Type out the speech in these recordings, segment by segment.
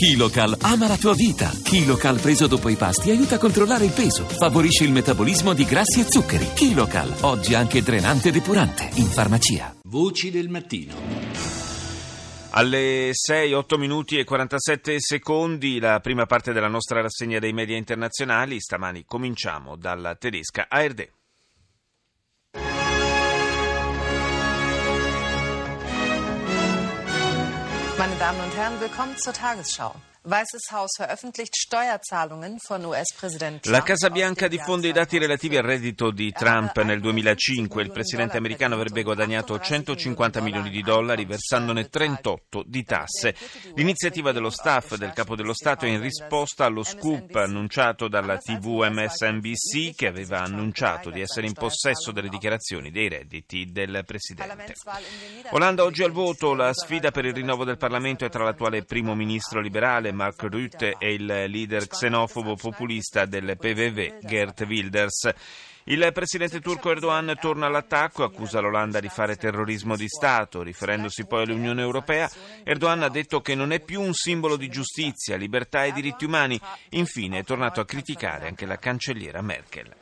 KiloCal ama la tua vita. KiloCal preso dopo i pasti aiuta a controllare il peso, favorisce il metabolismo di grassi e zuccheri. KiloCal, oggi anche drenante e depurante, in farmacia. Voci del mattino. Alle 6, 8 minuti e 47 secondi la prima parte della nostra rassegna dei media internazionali. Stamani cominciamo dalla tedesca ARD. Meine Damen und Herren, willkommen zur Tagesschau. Weißes Haus veröffentlicht Steuerzahlungen von US-Präsident Trump. La Casa Bianca diffonde i dati relativi al reddito di Trump nel 2005. Il presidente americano avrebbe guadagnato 150 milioni di dollari versandone 38 di tasse. L'iniziativa dello staff del capo dello Stato è in risposta allo scoop annunciato dalla TV MSNBC che aveva annunciato di essere in possesso delle dichiarazioni dei redditi del presidente. Olanda oggi al voto. La sfida per il rinnovo del Parlamento è tra l'attuale primo ministro liberale Mark Rutte e il leader xenofobo populista del PVV Gert Wilders. Il presidente turco Erdogan torna all'attacco, accusa l'Olanda di fare terrorismo di Stato. Riferendosi poi all'Unione Europea, Erdogan ha detto che non è più un simbolo di giustizia, libertà e diritti umani. Infine è tornato a criticare anche la cancelliera Merkel.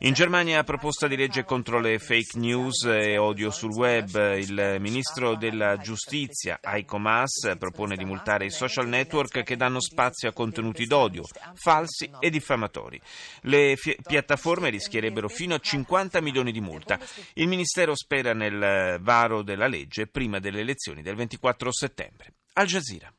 In Germania proposta di legge contro le fake news e odio sul web. Il ministro della giustizia, Heiko Maas, propone di multare i social network che danno spazio a contenuti d'odio, falsi e diffamatori. Le fi- piattaforme rischierebbero fino a 50 milioni di multa. Il ministero spera nel varo della legge prima delle elezioni del 24 settembre. Al Jazeera.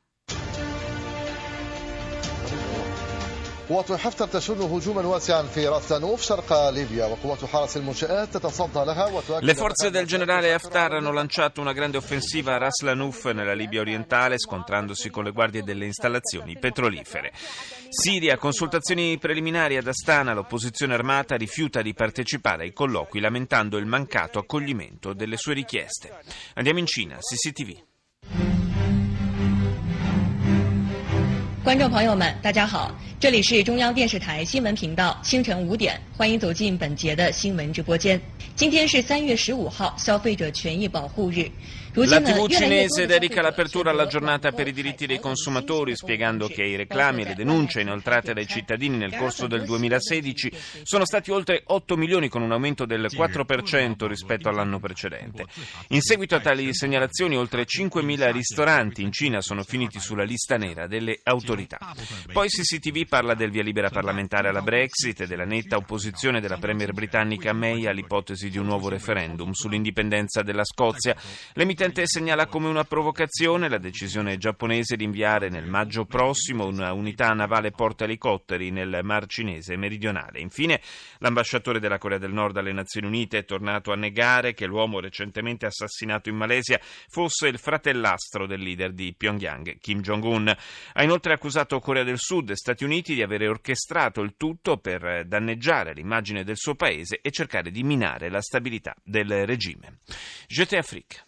قوات حفتر تشن هجوما واسعا في راس لانوف شرق ليبيا وقوات حرس المنشآت تتصدى لها وتؤكد Le forze del generale Haftar hanno lanciato una grande offensiva a Ras Lanuf nella Libia orientale, scontrandosi con le guardie delle installazioni petrolifere. Siria, consultazioni preliminari ad Astana, l'opposizione armata rifiuta di partecipare ai colloqui lamentando il mancato accoglimento delle sue richieste. Andiamo in Cina, CCTV. 观众朋友们，大家好，这里是中央电视台新闻频道，清晨五点，欢迎走进本节的新闻直播间。今天是三月十五号，消费者权益保护日。La TV cinese dedica l'apertura alla giornata per i diritti dei consumatori, spiegando che i reclami e le denunce inoltrate dai cittadini nel corso del 2016 sono stati oltre 8 milioni con un aumento del 4% rispetto all'anno precedente. In seguito a tali segnalazioni oltre 5.000 ristoranti in Cina sono finiti sulla lista nera delle autorità. Poi CCTV parla del via libera parlamentare alla Brexit e della netta opposizione della Premier britannica May all'ipotesi di un nuovo referendum sull'indipendenza della Scozia. Le L'emittente segnala come una provocazione la decisione giapponese di inviare nel maggio prossimo una unità navale portaelicotteri nel Mar Cinese meridionale. Infine, l'ambasciatore della Corea del Nord alle Nazioni Unite è tornato a negare che l'uomo recentemente assassinato in Malesia fosse il fratellastro del leader di Pyongyang, Kim Jong-un. Ha inoltre accusato Corea del Sud e Stati Uniti di avere orchestrato il tutto per danneggiare l'immagine del suo paese e cercare di minare la stabilità del regime. Jeté Afrique.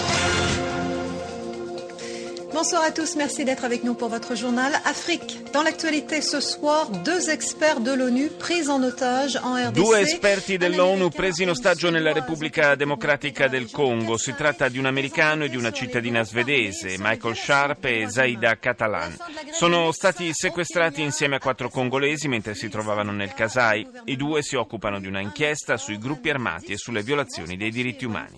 Bonsoir à tous, merci d'être avec nous pour votre journal Afrique. Dans l'actualité ce soir, deux experts de l'ONU pris en otage en RDC. Due esperti dell'ONU presi in ostaggio nella Repubblica Democratica del Congo. Si tratta di un americano e di una cittadina svedese, Michael Sharp e Zaida Catalan. Sono stati sequestrati insieme a quattro congolesi mentre si trovavano nel Kasai. I due si occupano di una inchiesta sui gruppi armati e sulle violazioni dei diritti umani.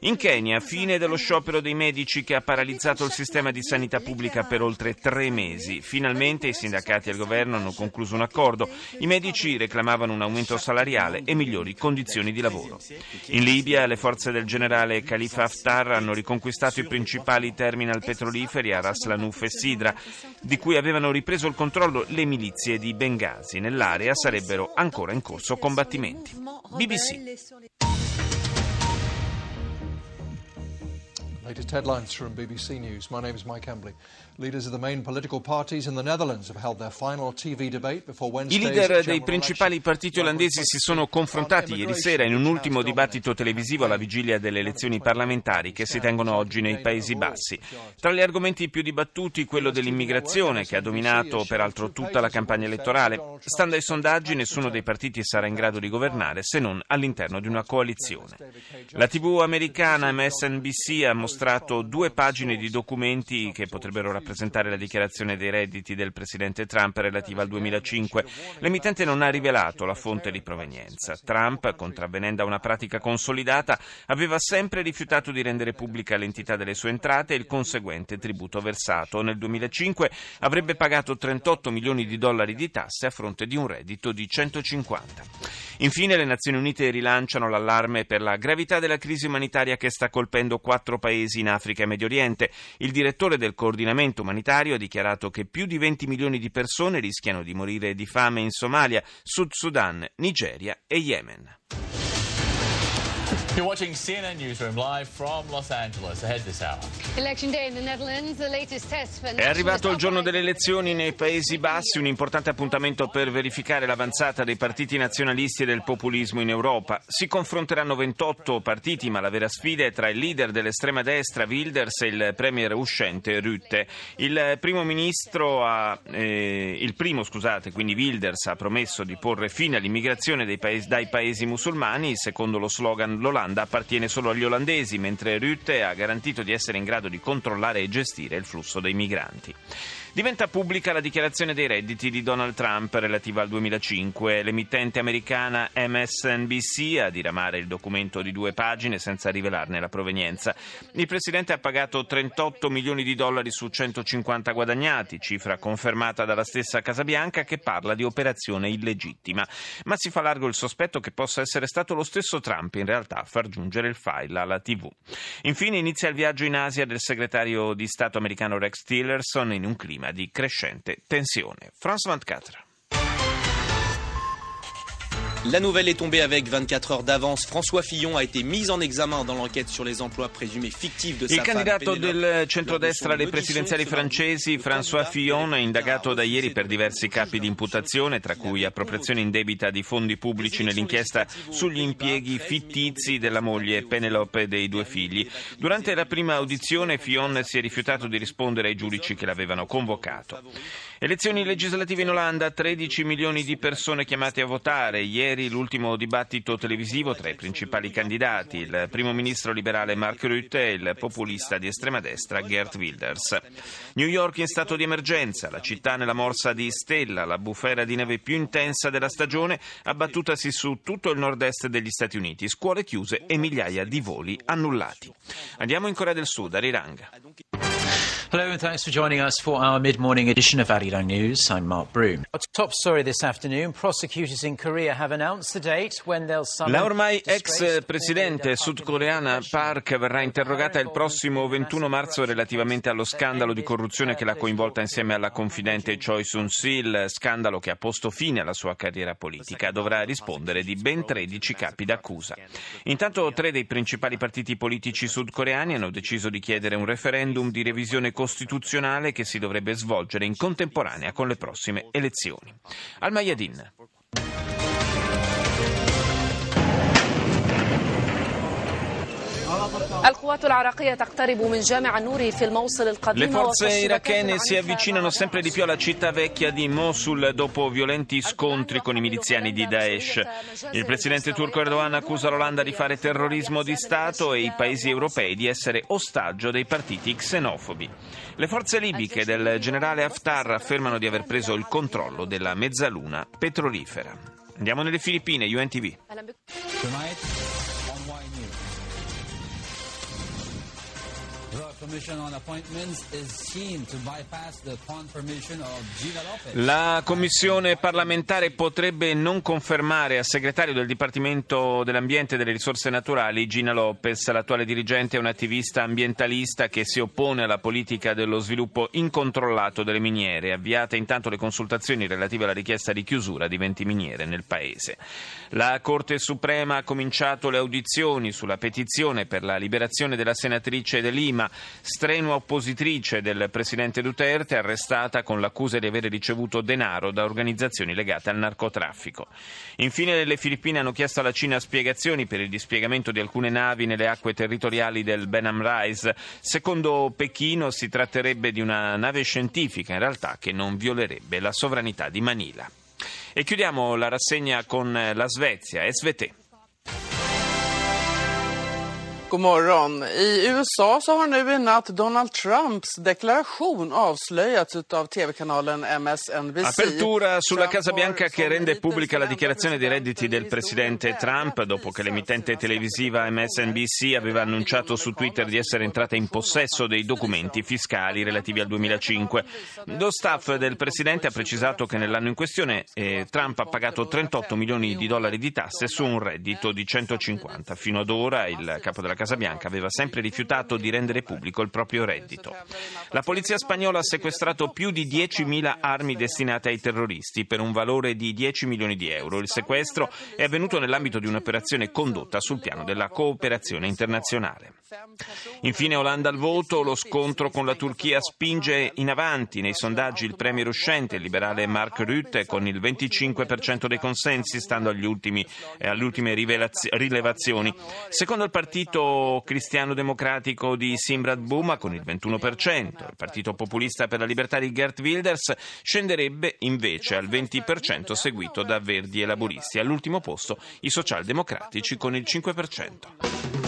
In Kenya, fine dello sciopero dei medici che ha paralizzato il sistema di sanità pubblica per oltre tre mesi. Finalmente i sindacati e il governo hanno concluso un accordo. I medici reclamavano un aumento salariale e migliori condizioni di lavoro. In Libia le forze del generale Khalifa Haftar hanno riconquistato i principali terminal petroliferi a Ras Lanuf e Sidra, di cui avevano ripreso il controllo le milizie di Benghazi. Nell'area sarebbero ancora in corso combattimenti. BBC. Latest headlines from BBC News. My name is Mike Embley. Leaders of the main political parties in the Netherlands have held their final TV debate before I Wednesday's leader dei principali partiti olandesi si sono confrontati ieri sera in un ultimo dibattito televisivo alla vigilia delle elezioni parlamentari che si tengono oggi nei Paesi Bassi. Tra gli argomenti più dibattuti quello dell'immigrazione che ha dominato peraltro tutta la campagna elettorale. Stando ai sondaggi nessuno dei partiti sarà in grado di governare se non all'interno di una coalizione. La TV americana MSNBC ha mostrato mostrato due pagine di documenti che potrebbero rappresentare la dichiarazione dei redditi del presidente Trump relativa al 2005. L'emittente non ha rivelato la fonte di provenienza. Trump, contravvenendo a una pratica consolidata, aveva sempre rifiutato di rendere pubblica l'entità delle sue entrate e il conseguente tributo versato. Nel 2005 avrebbe pagato 38 milioni di dollari di tasse a fronte di un reddito di 150. Infine le Nazioni Unite rilanciano l'allarme per la gravità della crisi umanitaria che sta colpendo quattro paesi in Africa e Medio Oriente. Il direttore del coordinamento umanitario ha dichiarato che più di 20 milioni di persone rischiano di morire di fame in Somalia, Sud Sudan, Nigeria e Yemen. You're watching CNN Newsroom live from Los Angeles. Ahead this hour. Election day in the Netherlands, the latest test for È arrivato il giorno delle elezioni nei Paesi Bassi, un importante appuntamento per verificare l'avanzata dei partiti nazionalisti e del populismo in Europa. Si confronteranno 28 partiti, ma la vera sfida è tra il leader dell'estrema destra Wilders e il premier uscente Rutte. Il primo ministro ha, eh, il primo, scusate, quindi Wilders ha promesso di porre fine all'immigrazione paesi, dai paesi musulmani, secondo lo slogan l'Olanda appartiene solo agli olandesi, mentre Rutte ha garantito di essere in grado di controllare e gestire il flusso dei migranti. Diventa pubblica la dichiarazione dei redditi di Donald Trump relativa al 2005. L'emittente americana MSNBC a diramare il documento di due pagine senza rivelarne la provenienza. Il presidente ha pagato 38 milioni di dollari su 150 guadagnati, cifra confermata dalla stessa Casa Bianca che parla di operazione illegittima. Ma si fa largo il sospetto che possa essere stato lo stesso Trump in realtà a far giungere il file alla TV. Infine inizia il viaggio in Asia del segretario di Stato americano Rex Tillerson in un clima di crescente tensione. France 24. La nouvelle est tombée avec 24 heures d'avance. François Fillon a été mis en examen dans l'enquête sur les emplois présumés fictifs de sa Il candidato del centrodestra alle presidenziali francesi, François Fillon, è indagato da ieri per diversi capi di imputazione, tra cui appropriazione indebita di fondi pubblici nell'inchiesta sugli impieghi fittizi della moglie Penelope e dei due figli. Durante la prima audizione Fillon si è rifiutato di rispondere ai giudici che l'avevano convocato. Elezioni legislative in Olanda, 13 milioni di persone chiamate a votare. Ieri l'ultimo dibattito televisivo tra i principali candidati, il primo ministro liberale Mark Rutte e il populista di estrema destra Gert Wilders. New York in stato di emergenza, la città nella morsa di Stella, la bufera di neve più intensa della stagione, abbattutasi su tutto il nord-est degli Stati Uniti, scuole chiuse e migliaia di voli annullati. Andiamo in Corea del Sud, a Rirang. Hello and thanks for joining us for our mid-morning edition of Arirang News. I'm Mark Broom. Our top story this afternoon, prosecutors in Korea have announced the date when they'll summon... La ormai ex presidente sudcoreana Park verrà interrogata il prossimo 21 marzo relativamente allo scandalo di corruzione che l'ha coinvolta insieme alla confidente Choi Soon-sil, scandalo che ha posto fine alla sua carriera politica. Dovrà rispondere di ben 13 capi d'accusa. Intanto tre dei principali partiti politici sudcoreani hanno deciso di chiedere un referendum di revisione costituzionale che si dovrebbe svolgere in contemporanea con le prossime elezioni. Al Mayadin. Le forze irachene si avvicinano sempre di più alla città vecchia di Mosul dopo violenti scontri con i miliziani di Daesh. Il presidente turco Erdogan accusa l'Olanda di fare terrorismo di Stato e i paesi europei di essere ostaggio dei partiti xenofobi. Le forze libiche del generale Haftar affermano di aver preso il controllo della mezzaluna petrolifera. Andiamo nelle Filippine, UNTV. La commissione parlamentare potrebbe non confermare al segretario del Dipartimento dell'Ambiente e delle Risorse Naturali, Gina Lopez. L'attuale dirigente è un attivista ambientalista che si oppone alla politica dello sviluppo incontrollato delle miniere, avviate intanto le consultazioni relative alla richiesta di chiusura di 20 miniere nel paese. La Corte Suprema ha cominciato le audizioni sulla petizione per la liberazione della senatrice De Lima strenua oppositrice del presidente Duterte, arrestata con l'accusa di aver ricevuto denaro da organizzazioni legate al narcotraffico. Infine le Filippine hanno chiesto alla Cina spiegazioni per il dispiegamento di alcune navi nelle acque territoriali del Benham Rise. Secondo Pechino si tratterebbe di una nave scientifica, in realtà, che non violerebbe la sovranità di Manila. E chiudiamo la rassegna con la Svezia, SVT. God morgon. I USA så har nu i natt Donald Trumps deklaration avslöjats av tv-kanalen MSNBC. Apertura sulla Casa Bianca che rende pubblica la dichiarazione dei redditi del presidente Trump dopo che l'emittente televisiva MSNBC aveva annunciato su Twitter di essere entrata in possesso dei documenti fiscali relativi al 2005. Lo staff del presidente ha precisato che nell'anno in questione eh, Trump ha pagato 38 milioni di dollari di tasse su un reddito di 150. Fino ad ora il capo della Casa Bianca aveva sempre rifiutato di rendere pubblico il proprio reddito. La polizia spagnola ha sequestrato più di 10.000 armi destinate ai terroristi per un valore di 10 milioni di euro. Il sequestro è avvenuto nell'ambito di un'operazione condotta sul piano della cooperazione internazionale. Infine Olanda al voto, lo scontro con la Turchia spinge in avanti nei sondaggi il premier uscente, il liberale Mark Rutte, con il 25% dei consensi, stando ultimi, eh, alle ultime rilevazioni. Secondo il partito cristiano-democratico di Simrad Buma, con il 21%, il partito populista per la libertà di Gert Wilders scenderebbe invece al 20%, seguito da Verdi e Laburisti. All'ultimo posto i socialdemocratici con il 5%.